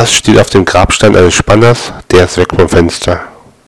Was steht auf dem Grabstein eines Spanners? Der ist weg vom Fenster.